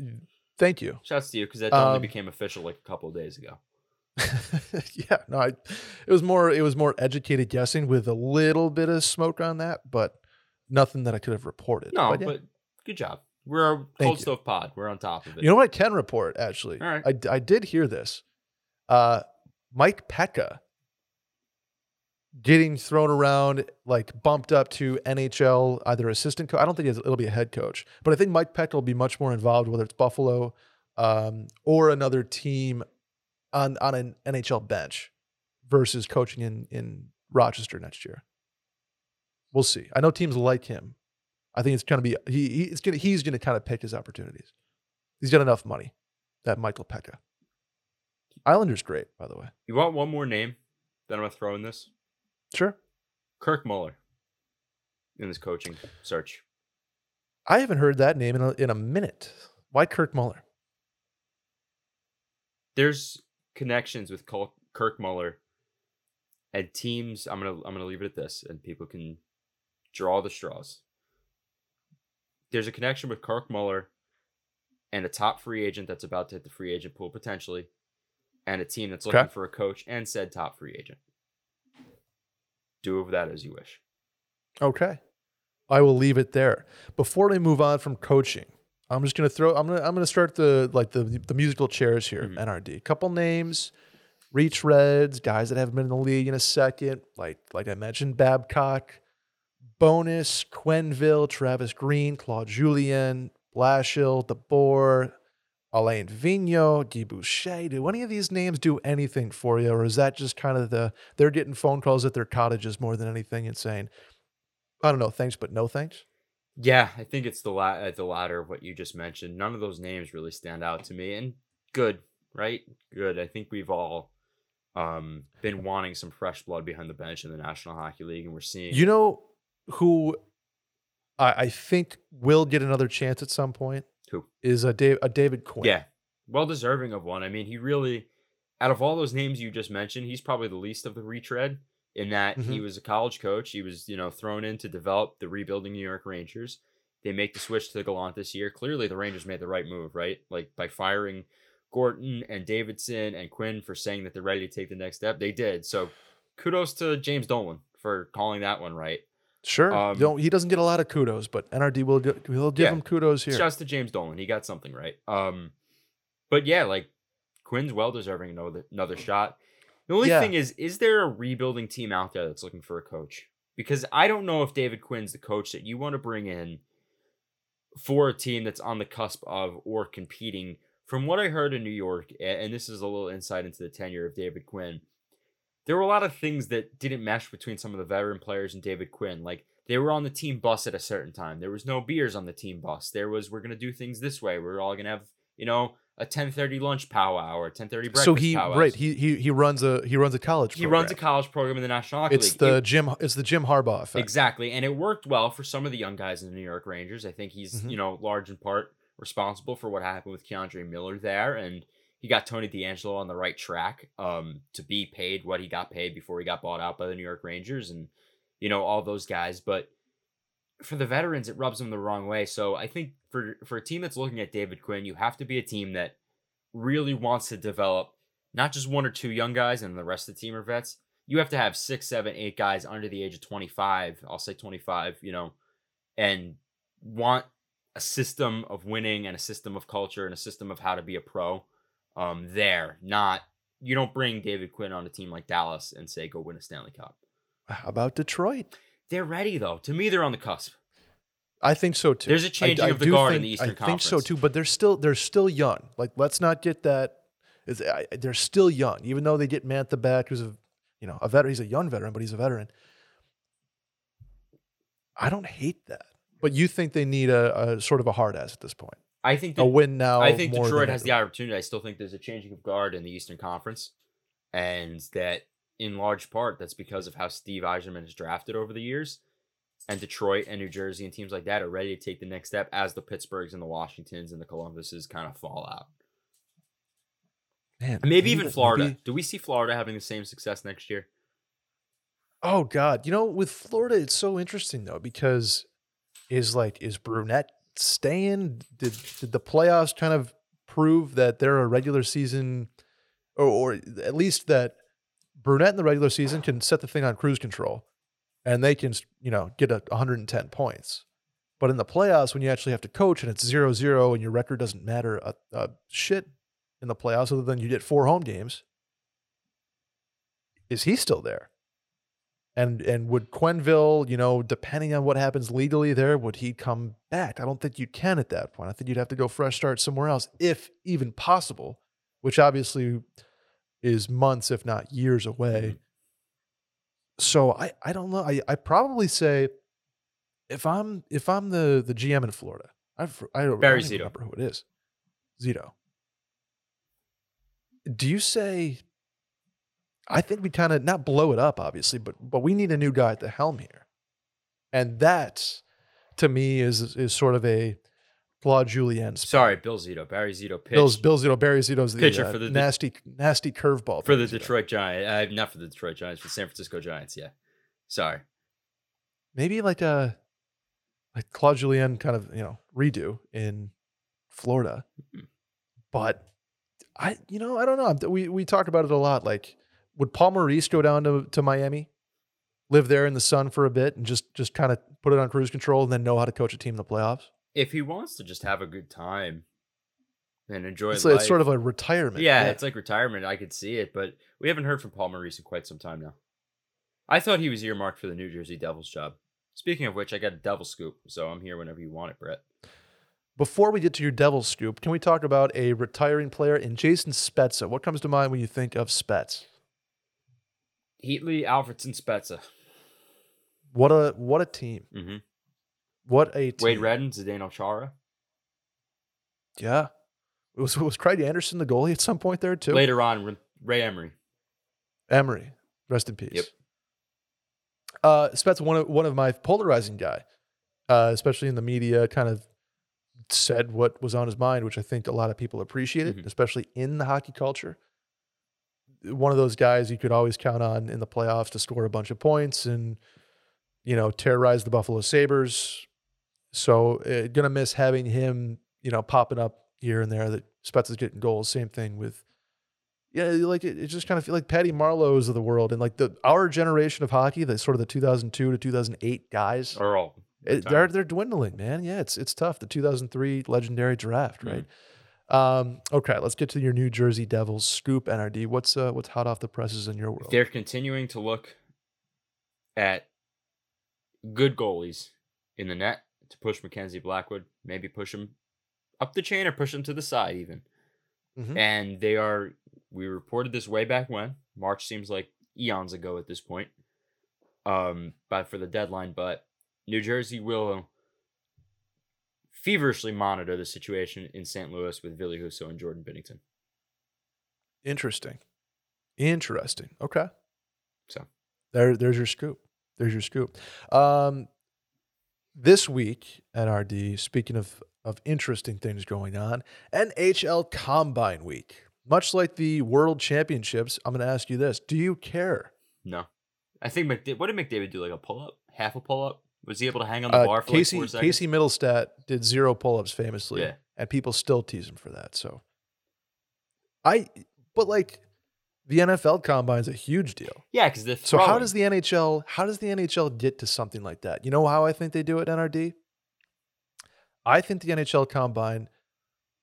Thank you. Shouts to you because that only Um, became official like a couple of days ago. yeah, no, I, it was more it was more educated guessing with a little bit of smoke on that, but nothing that I could have reported. No, But yeah. but good job. We're a cold stove pod. We're on top of it. You know what I can report actually? All right. I, I did hear this. Uh, Mike Peca getting thrown around, like bumped up to NHL, either assistant coach. I don't think it'll be a head coach, but I think Mike Peck will be much more involved, whether it's Buffalo um, or another team on on an NHL bench versus coaching in in Rochester next year. We'll see. I know teams like him. I think it's going to be he, gonna he's gonna kind of pick his opportunities. He's got enough money. That Michael Peca. Islander's great, by the way. You want one more name that I'm gonna throw in this? Sure. Kirk Muller in this coaching search. I haven't heard that name in a, in a minute. Why Kirk Muller? There's connections with Kirk Muller and teams. I'm gonna I'm gonna leave it at this, and people can draw the straws. There's a connection with Kirk Muller and a top free agent that's about to hit the free agent pool potentially, and a team that's looking Okay. for a coach and said top free agent. Do with that as you wish. Okay. I will leave it there. Before we move on from coaching, I'm just gonna throw I'm gonna I'm gonna start the like the the musical chairs here, Mhm. NRD. Couple names, Reach Reds, guys that haven't been in the league in a second, like like I mentioned, Babcock, Bonus, Quenneville, Travis Green, Claude Julien, Blashill, DeBoer, Alain Vigneault, Guy Boucher. Do any of these names do anything for you? Or is that just kind of the they're getting phone calls at their cottages more than anything and saying, I don't know, thanks, but no thanks? Yeah, I think it's the la- uh, the latter of what you just mentioned. None of those names really stand out to me, and good, right? Good. I think we've all um, been wanting some fresh blood behind the bench in the National Hockey League, and we're seeing. You know who I, I think will get another chance at some point Who? is a, Dave, a David Quinn. yeah, well deserving of one. I mean, he really, out of all those names you just mentioned, he's probably the least of the retread in that he Mhm. was a college coach. He was, you know, thrown in to develop the rebuilding New York Rangers. They make the switch to Gallant this year. Clearly, the Rangers made the right move, right? Like by firing Gorton and Davidson and Quinn for saying that they're ready to take the next step. They did. So kudos to James Dolan for calling that one right. Sure. Um, don't, he doesn't get a lot of kudos, but NRD will, will give Yeah. him kudos here. Shouts to James Dolan. He got something right. Um, but yeah, like Quinn's well deserving another another shot. The only Yeah. thing is, is there a rebuilding team out there that's looking for a coach? Because I don't know if David Quinn's the coach that you want to bring in for a team that's on the cusp of or competing. From what I heard in New York, and this is a little insight into the tenure of David Quinn, there were a lot of things that didn't mesh between some of the veteran players and David Quinn. Like they were on the team bus at a certain time. There was no beers on the team bus. There was we're gonna do things this way. We're all gonna have you know a ten thirty lunch powwow or ten thirty breakfast. so he powwows. right he, he he runs a he runs a college he runs a program. college program in the National Hockey it's League. the It- Jim it's the Jim Harbaugh effect. Exactly. And it worked well for some of the young guys in the New York Rangers. I think he's, Mhm. you know, large in part responsible for what happened with K'Andre Miller there. And he got Tony DeAngelo on the right track um, to be paid what he got paid before he got bought out by the New York Rangers and, you know, all those guys. But for the veterans, it rubs them the wrong way. So I think for, for a team that's looking at David Quinn, you have to be a team that really wants to develop not just one or two young guys and the rest of the team are vets, you have to have six, seven, eight guys under the age of 25. I'll say 25, you know, and want a system of winning and a system of culture and a system of how to be a pro um, there. Not, you don't bring David Quinn on a team like Dallas and say, go win a Stanley Cup. How about Detroit? They're ready, though. To me, they're on the cusp. I think so too. There's a changing I, I of the guard in the Eastern Conference. I think so too, but they're still they're still young. Like let's not get that. Is I- they're still young, even though they get Mantha back, who's a you know a veteran. He's a young veteran, but he's a veteran. I don't hate that, but you think they need a, a sort of a hard ass at this point, I think a win now. I think Detroit has the opportunity. I still think there's a changing of guard in the Eastern Conference, and that in large part that's because of how Steve Yzerman has drafted over the years. And Detroit and New Jersey and teams like that are ready to take the next step as the Pittsburghs and the Washingtons and the Columbuses kind of fall out. Man, maybe even Florida. maybe- Do we see Florida having the same success next year? Oh God, you know, with Florida, it's so interesting though because is like is Brunette staying? Did did the playoffs kind of prove that they're a regular season, or, or at least that Brunette in the regular season can set the thing on cruise control, and they can you know get a 110 points. But in the playoffs, when you actually have to coach and it's zero zero and your record doesn't matter a, a shit in the playoffs, other than you get four home games, is he still there? And and would Quenneville, you know, depending on what happens legally there, would he come back? I don't think you can at that point. I think you'd have to go fresh start somewhere else, if even possible, which obviously is months, if not years away. Mm-hmm. So I, I don't know. I I probably say if I'm if I'm the the GM in Florida, I've, I don't, Barry I don't remember who it is. Zito. Do you say? I think we kind of not blow it up, obviously, but but we need a new guy at the helm here, and that, to me, is is sort of a Claude Julien. spot. Sorry, Bill Zito, Barry Zito pitched Bill's Bill Zito, Barry Zito's the Pitcher uh, for the- nasty nasty curveball for the Zito. Detroit Giants. Uh, not for the Detroit Giants, for the San Francisco Giants. Yeah, sorry. maybe like a like Claude Julien kind of you know redo in Florida, Mhm. but I you know I don't know we we talk about it a lot like would Paul Maurice go down to to Miami, live there in the sun for a bit and just just kind of put it on cruise control and then know how to coach a team in the playoffs? If he wants to just have a good time and enjoy It's, life, like, it's sort of a retirement. yeah, it's like retirement. I could see it, but we haven't heard from Paul Maurice in quite some time now. I thought he was earmarked for the New Jersey Devils job. Speaking of which, I got a Devil scoop, so I'm here whenever you want it, Brett. Before we get to your Devils scoop, can we talk about a retiring player in Jason Spezza? What comes to mind when you think of Spets? Heatley, Alfredsson, Spezza. What a what a team! hmm What a team! Wade Redden, Zdeno Chara. Yeah. Was was Craig Anderson the goalie at some point there too? Later on, Ray- Emery. Emery, rest in peace. Yep. Uh, Spets one of one of my polarizing guy, uh, especially in the media, kind of said what was on his mind, which I think a lot of people appreciated, Mhm. especially in the hockey culture. One of those guys you could always count on in the playoffs to score a bunch of points and you know terrorize the Buffalo Sabres. So uh, gonna miss having him, you know, popping up here and there. That Spets is getting goals. Same thing with yeah, like it, it just kind of feel like Patty Marleau's of the world and like the our generation of hockey, the sort of the 2002 to 2008 guys, all. it, they're they're dwindling, man. Yeah, it's it's tough. The 2003 legendary draft, Mhm. right? Um, okay, let's get to your New Jersey Devils scoop NRD. What's uh what's hot off the presses in your world? They're continuing to look at good goalies in the net to push Mackenzie Blackwood, maybe push him up the chain or push him to the side even. Mhm. And they are we reported this way back when. March seems like eons ago at this point. Um but for the deadline, but New Jersey will feverishly monitor the situation in St. Louis with Ville Husso and Jordan Binnington. Interesting, interesting. Okay, So there there's your scoop. There's your scoop. Um, this week NRD, speaking of of interesting things going on, NHL Combine Week. Much like the World Championships, I'm going to ask you this: Do you care? No. I think McDavid, what did McDavid do? Like a pull up? Half a pull up? Was he able to hang on the Uh, bar for Casey like? Casey Mittelstadt did zero pull-ups famously, Yeah. and people still tease him for that. So, I but like the NFL Combine's a huge deal. Yeah, because the So how does the NHL how does the NHL get to something like that? You know how I think they do it, NRD? I think the NHL combine,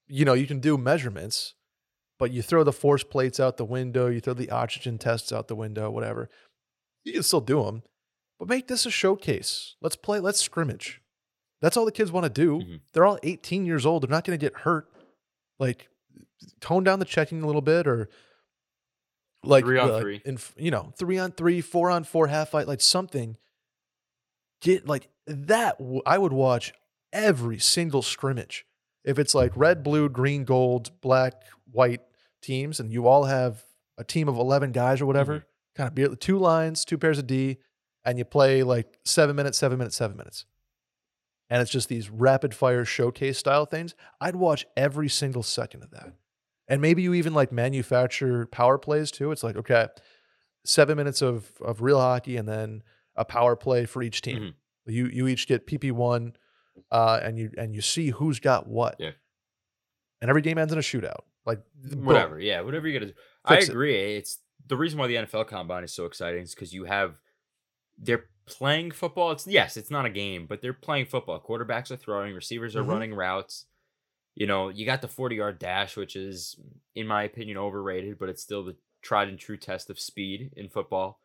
you know, you can do measurements, but you throw the force plates out the window, you throw the oxygen tests out the window, whatever. You can still do them, but make this a showcase. Let's play, let's scrimmage. That's all the kids want to do. Mhm. They're all 18 years old. They're not going to get hurt. Like, tone down the checking a little bit or like Three on uh, three. in you know three on three four on four half fight like something get like that i would watch every single scrimmage if it's like red blue green gold black white teams and you all have a team of 11 guys or whatever Mm-hmm. kind of be two lines two pairs of d and you play like seven minutes seven minutes seven minutes and it's just these rapid fire showcase style things i'd watch every single second of that and maybe you even like manufacture power plays too. It's like, okay, seven minutes of of real hockey and then a power play for each team. Mhm. You you each get PP one, uh, and you and you see who's got what. Yeah. And every game ends in a shootout. Like boom. whatever. Yeah, whatever you got to do. I Fix it. agree. It's the reason why the NFL Combine is so exciting is because you have they're playing football. It's yes, it's not a game, but they're playing football. Quarterbacks are throwing, receivers are Mhm. running routes. You know, you got the forty yard dash, which is, in my opinion, overrated, but it's still the tried and true test of speed in football.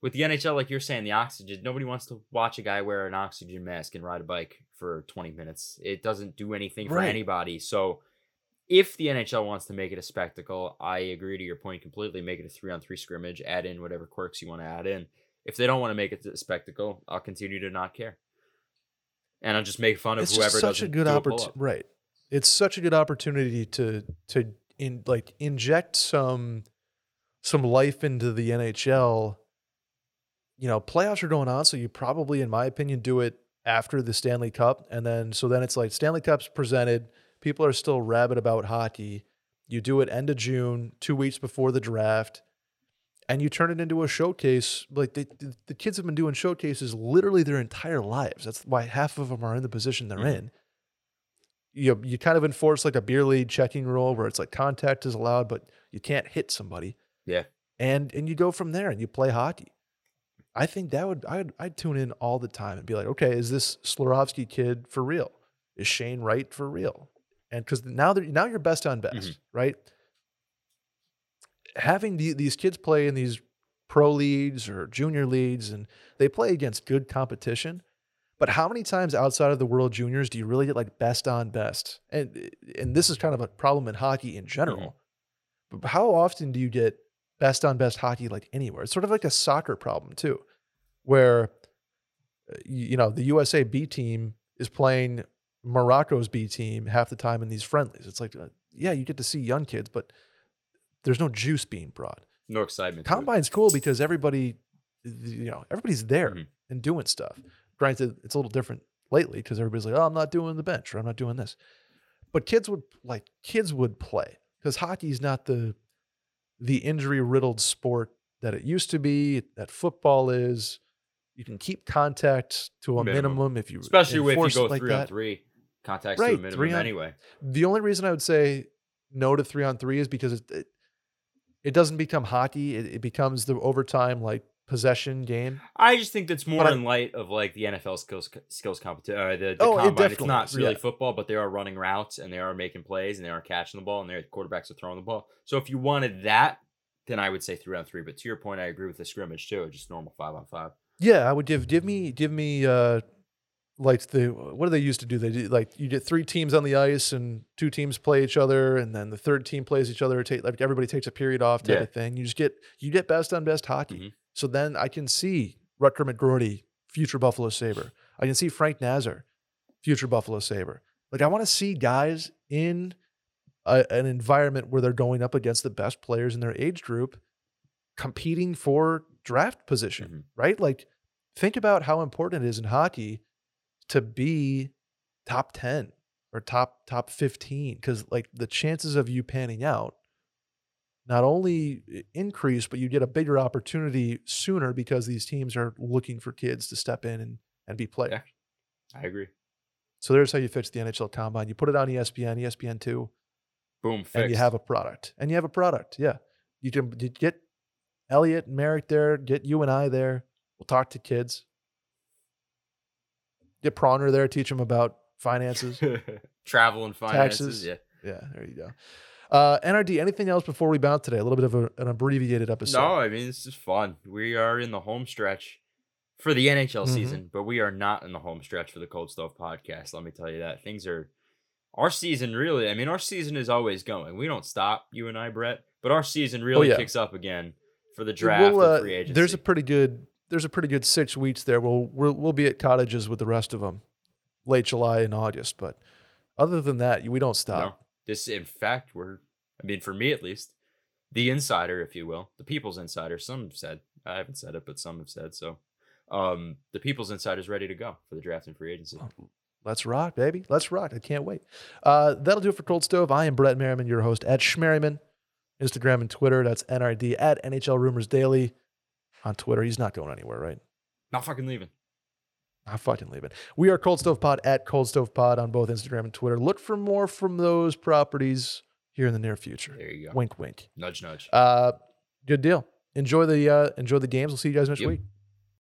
With the NHL, like you're saying, the oxygen, nobody wants to watch a guy wear an oxygen mask and ride a bike for 20 minutes. It doesn't do anything for anybody. So, if the NHL wants to make it a spectacle, I agree to your point completely. Make it a three on three scrimmage, add in whatever quirks you want to add in. If they don't want to make it a spectacle, I'll continue to not care. and I'll just make fun of it's whoever just such a doesn't good do opportunity, right? It's such a good opportunity to to in like inject some some life into the NHL. You know, playoffs are going on, so you probably, in my opinion, do it after the Stanley Cup, and then so then it's like Stanley Cup's presented. People are still rabid about hockey. You do it end of June, two weeks before the draft, and you turn it into a showcase. Like the, the, kids have been doing showcases literally their entire lives. That's why half of them are in the position they're Mhm. in. You you kind of enforce like a beer league checking rule where it's like contact is allowed, but you can't hit somebody. Yeah. And and you go from there and you play hockey. I think that would I'd I'd tune in all the time and be like, okay, is this Slafkovsky kid for real? Is Shane Wright for real? And because now they're now you're best on best, Mhm. right? Having the, these kids play in these pro leagues or junior leagues and they play against good competition. But how many times outside of the World Juniors do you really get like best on best? And and this is kind of a problem in hockey in general. But how often do you get best on best hockey like anywhere? It's sort of like a soccer problem too, where uh, you you know the USA B team is playing Morocco's B team half the time in these friendlies. It's like, uh, yeah, you get to see young kids, but there's no juice being brought. No excitement. Combine's cool because everybody, you know, everybody's there Mhm. and doing stuff. Granted, it's a little different lately because everybody's like, oh, I'm not doing the bench or I'm not doing this. But kids would like kids would play because hockey's not the the injury riddled sport that it used to be. That football is. You can keep contact to a minimum, Minimum. if you Especially if you go like three on that. three, contacts to Right, a minimum on- anyway. The only reason I would say no to three on three is because it it, it doesn't become hockey. It, it becomes the overtime like possession game. I just think that's more But I- in light of like the NFL skills skills competition. Uh, the the Oh, it. It's not really yeah. football, but they are running routes and they are making plays and they are catching the ball and their quarterbacks are throwing the ball. So if you wanted that, then I would say three on three. But to your point, I agree with the scrimmage too. Just normal five on five. Yeah, I would give give me give me uh like the what do they used to do? They do like you get three teams on the ice and two teams play each other, and then the third team plays each other. Take like everybody takes a period off type Yeah. of thing. You just get you get best on best hockey. Mhm. So then I can see Rutger McGroarty, future Buffalo Sabre. I can see Frank Nazar, future Buffalo Sabre. Like I want to see guys in a, an environment where they're going up against the best players in their age group, competing for draft position, Mhm. right? Like think about how important it is in hockey to be top 10 or top top 15 because like the chances of you panning out not only eh, increase but you get a bigger opportunity sooner because these teams are looking for kids to step in and, and be players I agree. so there's how you fix the nhl combine you put it on espn espn2 Boom. Fixed. and you have a product and you have a product yeah you can you get elliot and merrick there get you and i there we'll talk to kids get Proner there teach them about finances travel and finances. Taxes. Yeah. Yeah, there you go. Uh, NRD, anything else before we bounce today? A little bit of a, an abbreviated episode. No, I mean this is fun. We are in the home stretch for the NHL Mhm. season, but we are not in the home stretch for the Cold Stove podcast. Let me tell you that things are. Our season really, I mean, our season is always going. We don't stop, you and I, Brett, but our season really Oh, yeah. kicks up again for the draft We'll, uh, and free agency. there's a pretty good there's a pretty good six weeks there. We'll we'll, we'll be at cottages with the rest of them, late July and August. But other than that, we don't No, stop. this, in fact, we're. I mean, for me at least, the insider, if you will, the people's insider. Some have said I haven't said it, but some have said so. Um, the people's insider is ready to go for the draft and free agency. Let's rock, baby. Let's rock. I can't wait. Uh, that'll do it for Cold Stove. I am Brett Merriman, your host at Schmerriman, Instagram and Twitter. That's NRD at NHL Rumors Daily on Twitter. He's not going anywhere, right? Not fucking leaving. I fucking leave it. We are Cold Stove Pod at Cold Stove Pod on both Instagram and Twitter. Look for more from those properties here in the near future. There you go. Wink, wink. Nudge, nudge. Uh, good deal. Enjoy the uh, enjoy the games. We'll see you guys next Yep. week.